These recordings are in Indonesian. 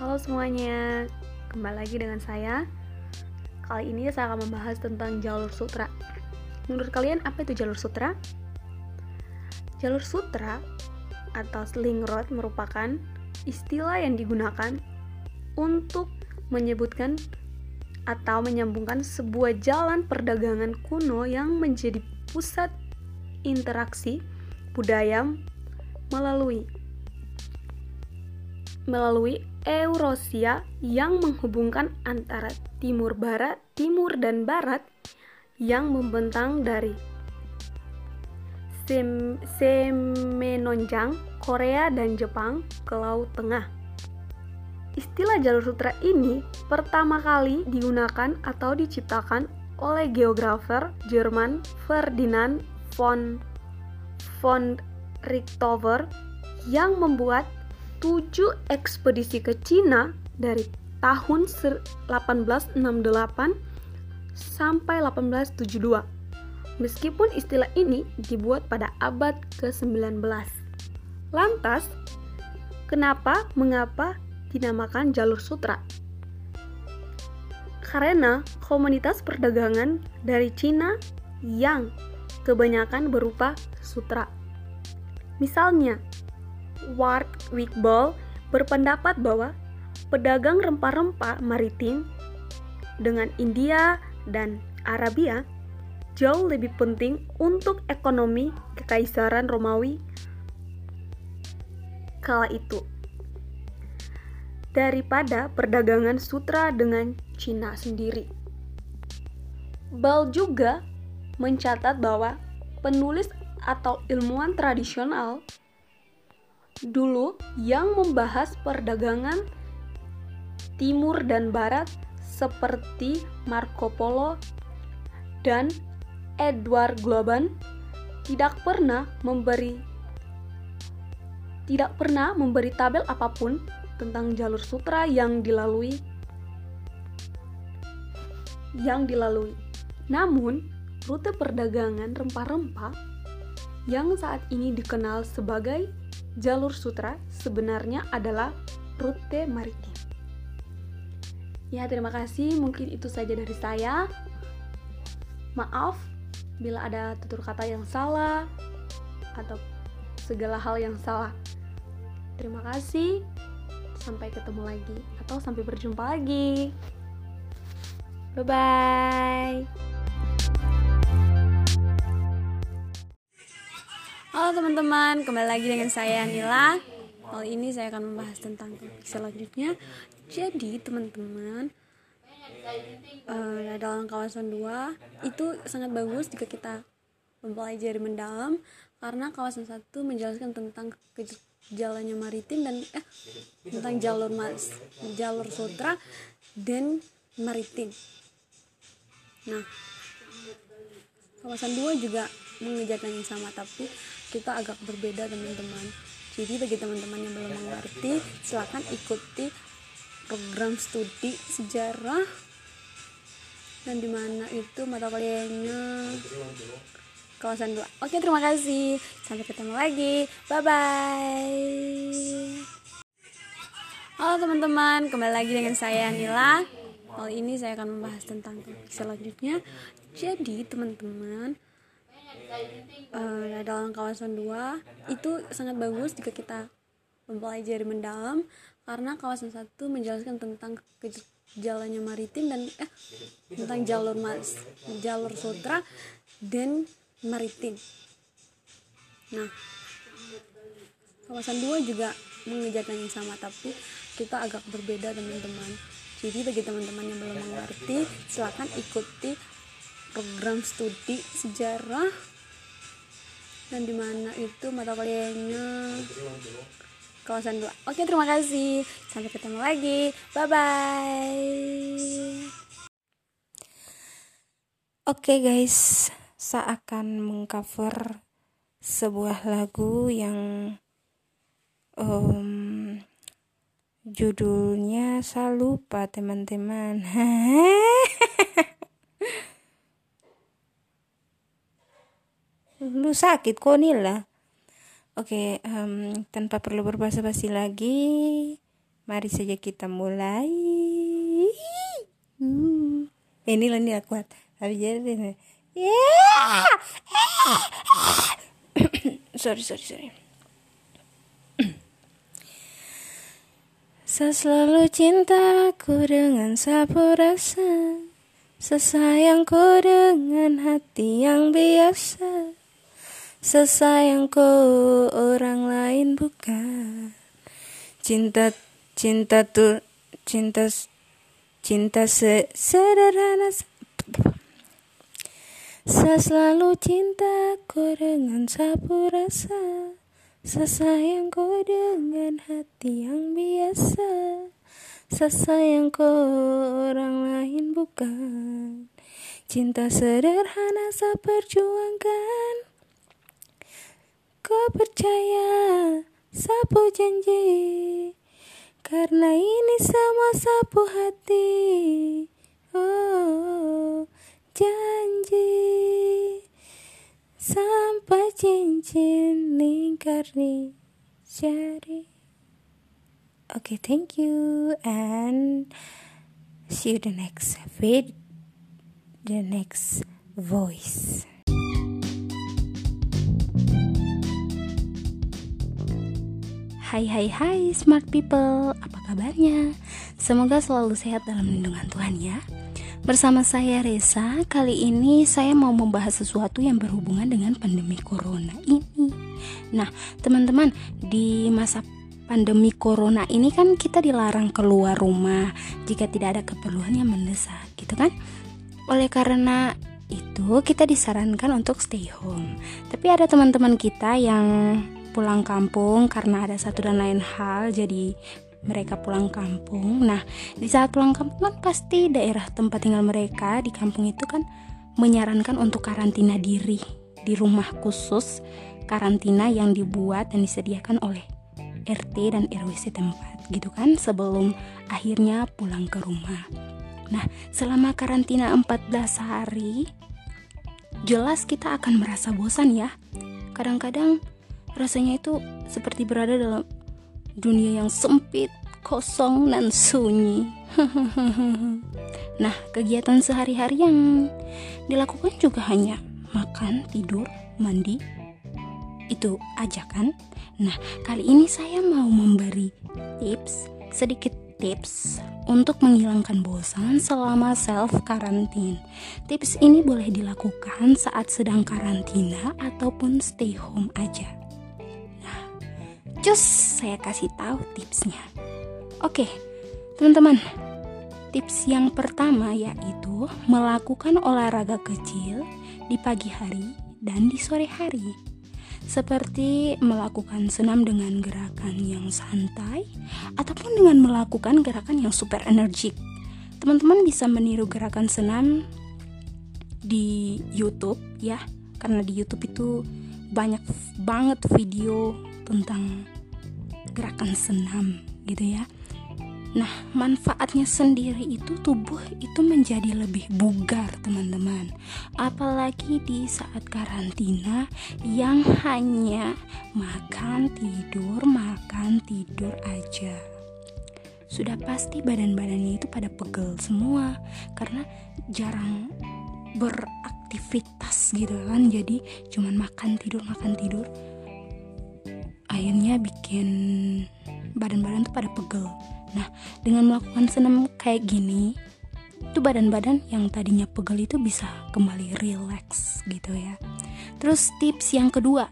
Halo semuanya, kembali lagi dengan saya. Kali ini saya akan membahas tentang jalur sutra. Menurut kalian apa itu jalur sutra? Jalur sutra atau sling road merupakan istilah yang digunakan untuk menyebutkan atau menyambungkan sebuah jalan perdagangan kuno yang menjadi pusat interaksi budaya melalui melalui Eurasia yang menghubungkan antara timur barat, timur dan barat yang membentang dari Sem Semenonjang, Korea dan Jepang ke Laut Tengah. Istilah jalur sutra ini pertama kali digunakan atau diciptakan oleh geografer Jerman Ferdinand von von Richthofen yang membuat tujuh ekspedisi ke Cina dari tahun 1868 sampai 1872. Meskipun istilah ini dibuat pada abad ke-19. Lantas, kenapa mengapa dinamakan jalur sutra? Karena komunitas perdagangan dari Cina yang kebanyakan berupa sutra. Misalnya, Ward Wigball berpendapat bahwa pedagang rempah-rempah maritim dengan India dan Arabia jauh lebih penting untuk ekonomi kekaisaran Romawi kala itu daripada perdagangan sutra dengan Cina sendiri. Ball juga mencatat bahwa penulis atau ilmuwan tradisional dulu yang membahas perdagangan timur dan barat seperti Marco Polo dan Edward Globan tidak pernah memberi tidak pernah memberi tabel apa pun tentang jalur sutra yang dilalui yang dilalui. Namun, rute perdagangan rempah-rempah yang saat ini dikenal sebagai jalur sutra sebenarnya adalah rute maritim. Ya, terima kasih. Mungkin itu saja dari saya. Maaf bila ada tutur kata yang salah atau segala hal yang salah. Terima kasih. Sampai ketemu lagi atau sampai berjumpa lagi. Bye bye. Halo teman-teman, kembali lagi dengan saya Nila. Kali ini saya akan membahas tentang topik selanjutnya. Jadi teman-teman, uh, dalam kawasan 2 itu sangat bagus jika kita mempelajari mendalam karena kawasan satu menjelaskan tentang jalannya maritim dan eh tentang jalur mas jalur sutra dan maritim. Nah, kawasan 2 juga mengejarkan yang sama tapi kita agak berbeda teman-teman. Jadi bagi teman-teman yang belum mengerti silahkan ikuti program studi sejarah dan di mana itu mata kuliahnya kawasan 2 oke terima kasih. Sampai ketemu lagi. Bye bye halo teman-teman. Kembali lagi dengan saya Nila. Kali ini saya akan membahas tentang topik selanjutnya. Jadi teman-teman uh, dalam kawasan 2 itu sangat bagus jika kita mempelajari mendalam karena kawasan satu menjelaskan tentang jalannya maritim dan eh tentang jalur mas jalur sutra dan maritim. Nah kawasan 2 juga mengejarkan yang sama tapi kita agak berbeda teman-teman. Jadi bagi teman-teman yang belum mengerti silahkan ikuti program studi sejarah dan di mana itu mata kuliahnya? Kawasan 2 oke terima kasih. Sampai ketemu lagi. Bye bye oke guys. Saya akan mengcover sebuah lagu yang um, judulnya saya lupa teman-teman lu sakit kok Nila oke um, tanpa perlu berbahasa basi lagi Mari saja kita mulai. Uh. Ini lah nih kuat. Tapi jadi sorry sorry sorry. Saya selalu cintaku dengan sapu rasa Sesayangku dengan hati yang biasa Sesayangku orang lain bukan. Cinta cinta tuh cinta cinta se sederhana Saya selalu cintaku dengan sapu rasa. Sesayangku dengan hati yang biasa. Sesayangku orang lain bukan. Cinta sederhana saya perjuangkan Kau percaya sapu janji. Karena ini sama sapu hati. Oh janji. Sampai cincin lingkar di jari. Okay, thank you. And see you the next vid the next voice. Hai hai hai smart people, apa kabarnya? Semoga selalu sehat dalam lindungan Tuhan ya. Bersama saya Reza, kali ini saya mau membahas sesuatu yang berhubungan dengan pandemi corona ini. Nah, teman-teman, di masa pandemi corona ini kan kita dilarang keluar rumah jika tidak ada keperluan yang mendesak gitu kan oleh karena itu kita disarankan untuk stay home tapi ada teman-teman kita yang pulang kampung karena ada satu dan lain hal jadi mereka pulang kampung nah di saat pulang kampung kan pasti daerah tempat tinggal mereka di kampung itu kan menyarankan untuk karantina diri di rumah khusus karantina yang dibuat dan disediakan oleh RT dan RW setempat gitu kan sebelum akhirnya pulang ke rumah. Nah, selama karantina 14 hari jelas kita akan merasa bosan ya. Kadang-kadang rasanya itu seperti berada dalam dunia yang sempit, kosong dan sunyi. nah, kegiatan sehari-hari yang dilakukan juga hanya makan, tidur, mandi. Itu aja kan? Nah, kali ini saya mau memberi tips, sedikit tips untuk menghilangkan bosan selama self karantin. Tips ini boleh dilakukan saat sedang karantina ataupun stay home aja. Cus saya kasih tahu tipsnya. Oke, teman-teman. Tips yang pertama yaitu melakukan olahraga kecil di pagi hari dan di sore hari seperti melakukan senam dengan gerakan yang santai ataupun dengan melakukan gerakan yang super energik. Teman-teman bisa meniru gerakan senam di YouTube ya, karena di YouTube itu banyak banget video tentang gerakan senam gitu ya. Nah, manfaatnya sendiri itu tubuh itu menjadi lebih bugar, teman-teman. Apalagi di saat karantina yang hanya makan, tidur, makan, tidur aja. Sudah pasti badan-badannya itu pada pegel semua karena jarang beraktivitas gitu kan. Jadi cuman makan, tidur, makan, tidur. Akhirnya bikin badan-badan tuh pada pegel Nah, dengan melakukan senam kayak gini, itu badan-badan yang tadinya pegel itu bisa kembali relax gitu ya. Terus tips yang kedua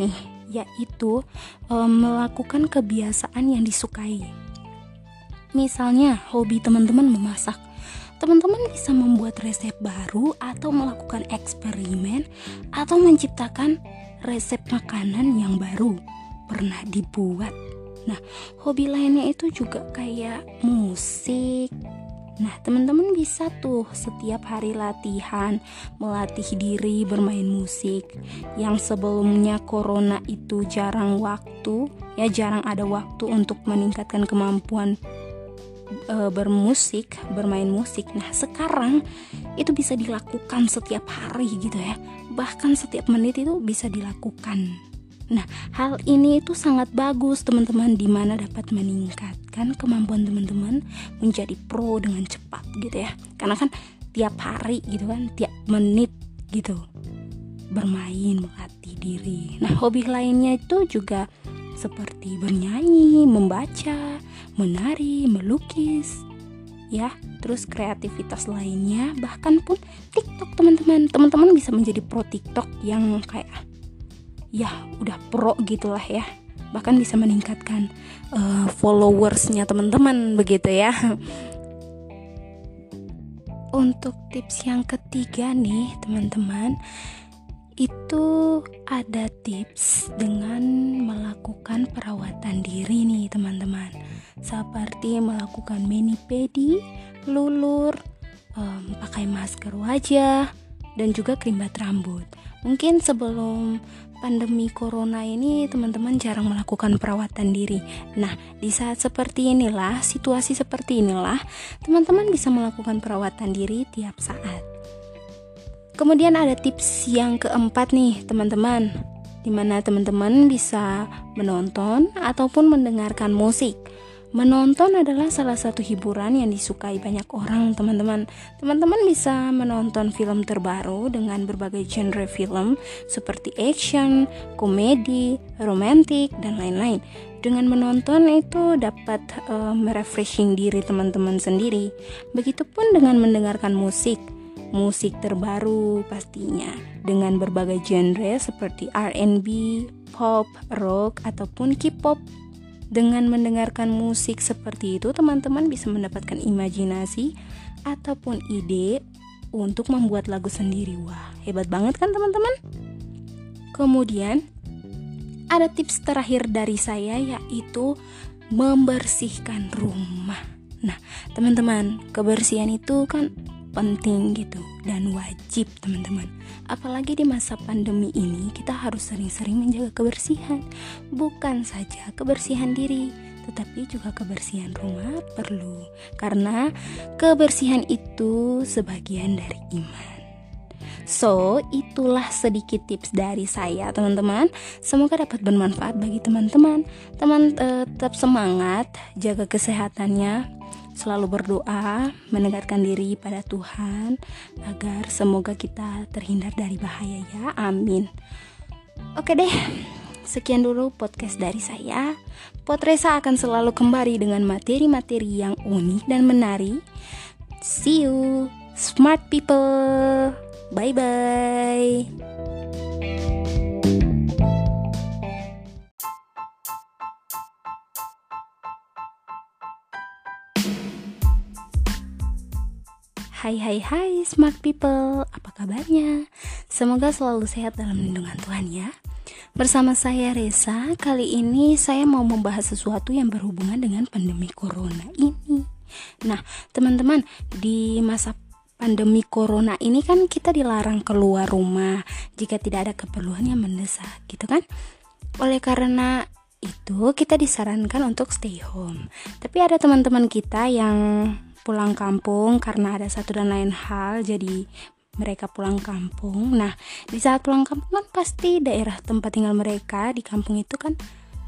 nih, yaitu um, melakukan kebiasaan yang disukai. Misalnya hobi teman-teman memasak. Teman-teman bisa membuat resep baru atau melakukan eksperimen atau menciptakan resep makanan yang baru pernah dibuat Nah, hobi lainnya itu juga kayak musik. Nah, teman-teman bisa tuh setiap hari latihan, melatih diri bermain musik. Yang sebelumnya corona itu jarang waktu, ya jarang ada waktu untuk meningkatkan kemampuan e, bermusik, bermain musik. Nah, sekarang itu bisa dilakukan setiap hari gitu ya. Bahkan setiap menit itu bisa dilakukan Nah, hal ini itu sangat bagus teman-teman di mana dapat meningkatkan kemampuan teman-teman menjadi pro dengan cepat gitu ya. Karena kan tiap hari gitu kan, tiap menit gitu bermain melatih diri. Nah, hobi lainnya itu juga seperti bernyanyi, membaca, menari, melukis, ya terus kreativitas lainnya bahkan pun TikTok teman-teman teman-teman bisa menjadi pro TikTok yang kayak ya udah pro gitulah ya. Bahkan bisa meningkatkan uh, followersnya teman-teman begitu ya. Untuk tips yang ketiga nih teman-teman itu ada tips dengan melakukan perawatan diri nih teman-teman. Seperti melakukan mani pedi, lulur, um, pakai masker wajah, dan juga krim bat rambut. Mungkin sebelum pandemi corona ini teman-teman jarang melakukan perawatan diri. Nah, di saat seperti inilah, situasi seperti inilah, teman-teman bisa melakukan perawatan diri tiap saat. Kemudian ada tips yang keempat nih, teman-teman. Di mana teman-teman bisa menonton ataupun mendengarkan musik Menonton adalah salah satu hiburan yang disukai banyak orang, teman-teman. Teman-teman bisa menonton film terbaru dengan berbagai genre film seperti action, komedi, romantik, dan lain-lain. Dengan menonton itu dapat uh, merefreshing diri teman-teman sendiri. Begitupun dengan mendengarkan musik musik terbaru pastinya dengan berbagai genre seperti R&B, pop, rock ataupun K-pop dengan mendengarkan musik seperti itu, teman-teman bisa mendapatkan imajinasi ataupun ide untuk membuat lagu sendiri. Wah, hebat banget kan teman-teman? Kemudian ada tips terakhir dari saya yaitu membersihkan rumah. Nah, teman-teman, kebersihan itu kan penting gitu dan wajib teman-teman apalagi di masa pandemi ini kita harus sering-sering menjaga kebersihan bukan saja kebersihan diri tetapi juga kebersihan rumah perlu karena kebersihan itu sebagian dari iman So, itulah sedikit tips dari saya, teman-teman. Semoga dapat bermanfaat bagi teman-teman. Teman, -teman. tetap semangat, jaga kesehatannya, selalu berdoa, mendekatkan diri pada Tuhan agar semoga kita terhindar dari bahaya ya. Amin. Oke deh. Sekian dulu podcast dari saya. Potresa akan selalu kembali dengan materi-materi yang unik dan menarik. See you, smart people. Bye bye. Hai hai hai smart people, apa kabarnya? Semoga selalu sehat dalam lindungan Tuhan ya. Bersama saya Reza, kali ini saya mau membahas sesuatu yang berhubungan dengan pandemi corona ini. Nah teman-teman, di masa pandemi corona ini kan kita dilarang keluar rumah Jika tidak ada keperluan yang mendesak gitu kan? Oleh karena itu kita disarankan untuk stay home. Tapi ada teman-teman kita yang pulang kampung karena ada satu dan lain hal jadi mereka pulang kampung. Nah, di saat pulang kampung kan pasti daerah tempat tinggal mereka di kampung itu kan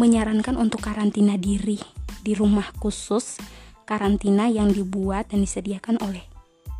menyarankan untuk karantina diri di rumah khusus karantina yang dibuat dan disediakan oleh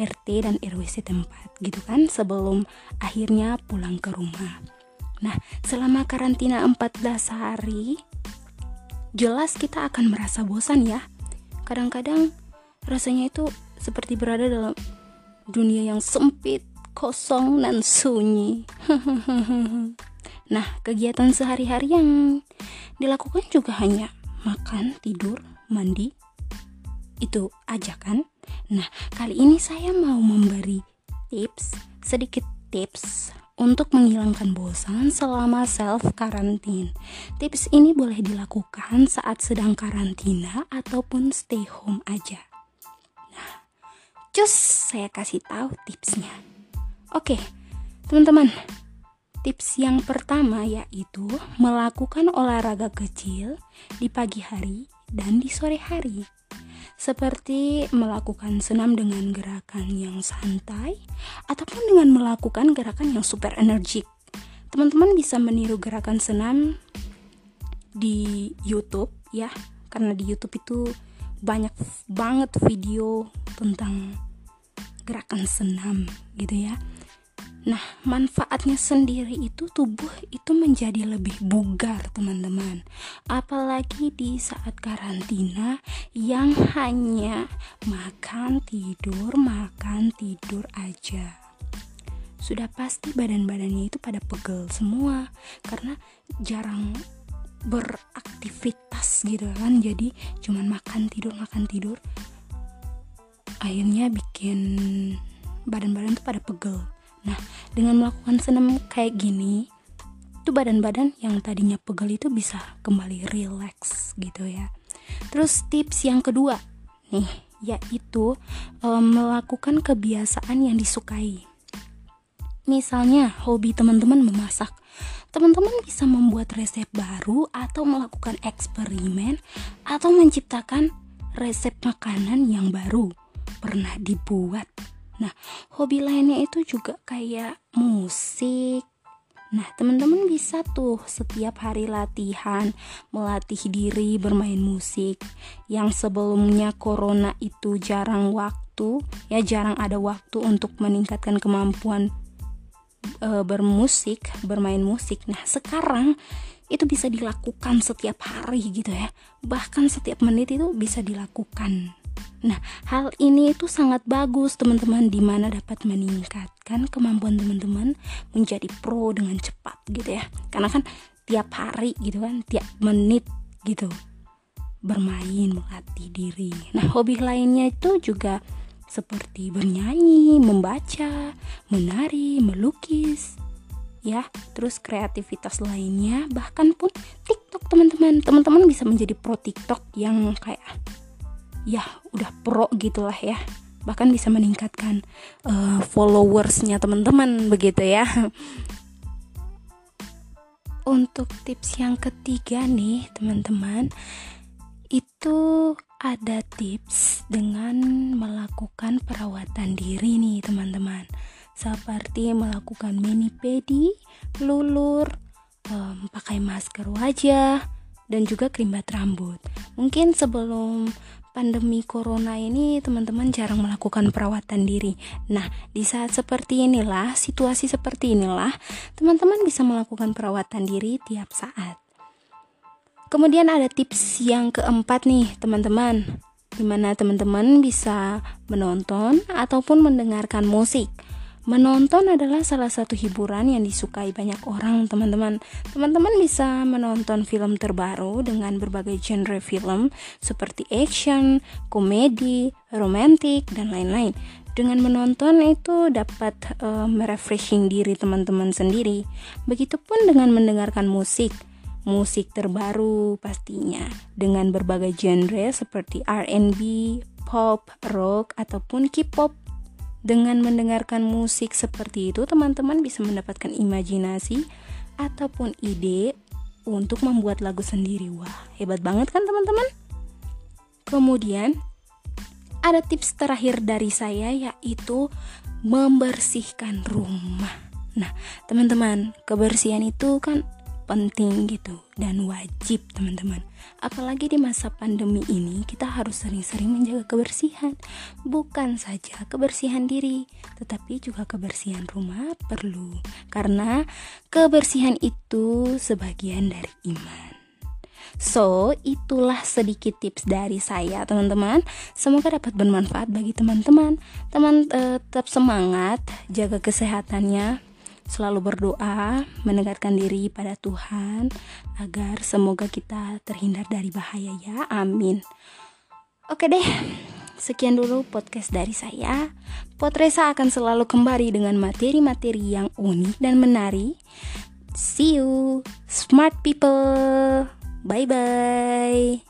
RT dan RW setempat gitu kan sebelum akhirnya pulang ke rumah. Nah, selama karantina 14 hari jelas kita akan merasa bosan ya. Kadang-kadang Rasanya itu seperti berada dalam dunia yang sempit, kosong, dan sunyi. nah, kegiatan sehari-hari yang dilakukan juga hanya makan, tidur, mandi. Itu aja kan? Nah, kali ini saya mau memberi tips, sedikit tips untuk menghilangkan bosan selama self karantin. Tips ini boleh dilakukan saat sedang karantina ataupun stay home aja. Cus, saya kasih tahu tipsnya. Oke, teman-teman. Tips yang pertama yaitu melakukan olahraga kecil di pagi hari dan di sore hari. Seperti melakukan senam dengan gerakan yang santai ataupun dengan melakukan gerakan yang super energik. teman-teman bisa meniru gerakan senam di YouTube ya karena di YouTube itu banyak banget video tentang gerakan senam gitu ya Nah, manfaatnya sendiri itu tubuh itu menjadi lebih bugar, teman-teman. Apalagi di saat karantina yang hanya makan, tidur, makan, tidur aja. Sudah pasti badan-badannya itu pada pegel semua karena jarang beraktivitas gitu kan. Jadi cuman makan, tidur, makan, tidur. Akhirnya bikin badan-badan tuh pada pegel Nah, dengan melakukan senam kayak gini, itu badan-badan yang tadinya pegel itu bisa kembali relax gitu ya. Terus tips yang kedua nih, yaitu um, melakukan kebiasaan yang disukai. Misalnya hobi teman-teman memasak. Teman-teman bisa membuat resep baru atau melakukan eksperimen atau menciptakan resep makanan yang baru pernah dibuat Nah, hobi lainnya itu juga kayak musik. Nah, teman-teman bisa tuh setiap hari latihan, melatih diri bermain musik. Yang sebelumnya corona itu jarang waktu, ya jarang ada waktu untuk meningkatkan kemampuan e, bermusik, bermain musik. Nah, sekarang itu bisa dilakukan setiap hari gitu ya. Bahkan setiap menit itu bisa dilakukan. Nah, hal ini itu sangat bagus teman-teman di mana dapat meningkatkan kemampuan teman-teman menjadi pro dengan cepat gitu ya. Karena kan tiap hari gitu kan, tiap menit gitu bermain melatih diri. Nah, hobi lainnya itu juga seperti bernyanyi, membaca, menari, melukis, ya terus kreativitas lainnya bahkan pun TikTok teman-teman teman-teman bisa menjadi pro TikTok yang kayak ya udah pro gitulah ya. Bahkan bisa meningkatkan uh, followersnya teman-teman begitu ya. Untuk tips yang ketiga nih teman-teman itu ada tips dengan melakukan perawatan diri nih teman-teman. Seperti melakukan mini pedi, lulur, um, pakai masker wajah, dan juga krim bat rambut. Mungkin sebelum pandemi corona ini teman-teman jarang melakukan perawatan diri. Nah, di saat seperti inilah, situasi seperti inilah, teman-teman bisa melakukan perawatan diri tiap saat. Kemudian ada tips yang keempat nih, teman-teman. Di mana teman-teman bisa menonton ataupun mendengarkan musik Menonton adalah salah satu hiburan yang disukai banyak orang, teman-teman. Teman-teman bisa menonton film terbaru dengan berbagai genre film seperti action, komedi, romantik, dan lain-lain. Dengan menonton itu dapat uh, merefreshing diri teman-teman sendiri. Begitupun dengan mendengarkan musik musik terbaru pastinya dengan berbagai genre seperti R&B, pop, rock ataupun K-pop dengan mendengarkan musik seperti itu, teman-teman bisa mendapatkan imajinasi ataupun ide untuk membuat lagu sendiri. Wah, hebat banget kan teman-teman? Kemudian ada tips terakhir dari saya yaitu membersihkan rumah. Nah, teman-teman, kebersihan itu kan penting gitu dan wajib teman-teman apalagi di masa pandemi ini kita harus sering-sering menjaga kebersihan bukan saja kebersihan diri tetapi juga kebersihan rumah perlu karena kebersihan itu sebagian dari iman So, itulah sedikit tips dari saya, teman-teman. Semoga dapat bermanfaat bagi teman-teman. Teman, -teman. tetap semangat, jaga kesehatannya, selalu berdoa, mendekatkan diri pada Tuhan agar semoga kita terhindar dari bahaya ya. Amin. Oke deh. Sekian dulu podcast dari saya. Potresa akan selalu kembali dengan materi-materi yang unik dan menarik. See you, smart people. Bye bye.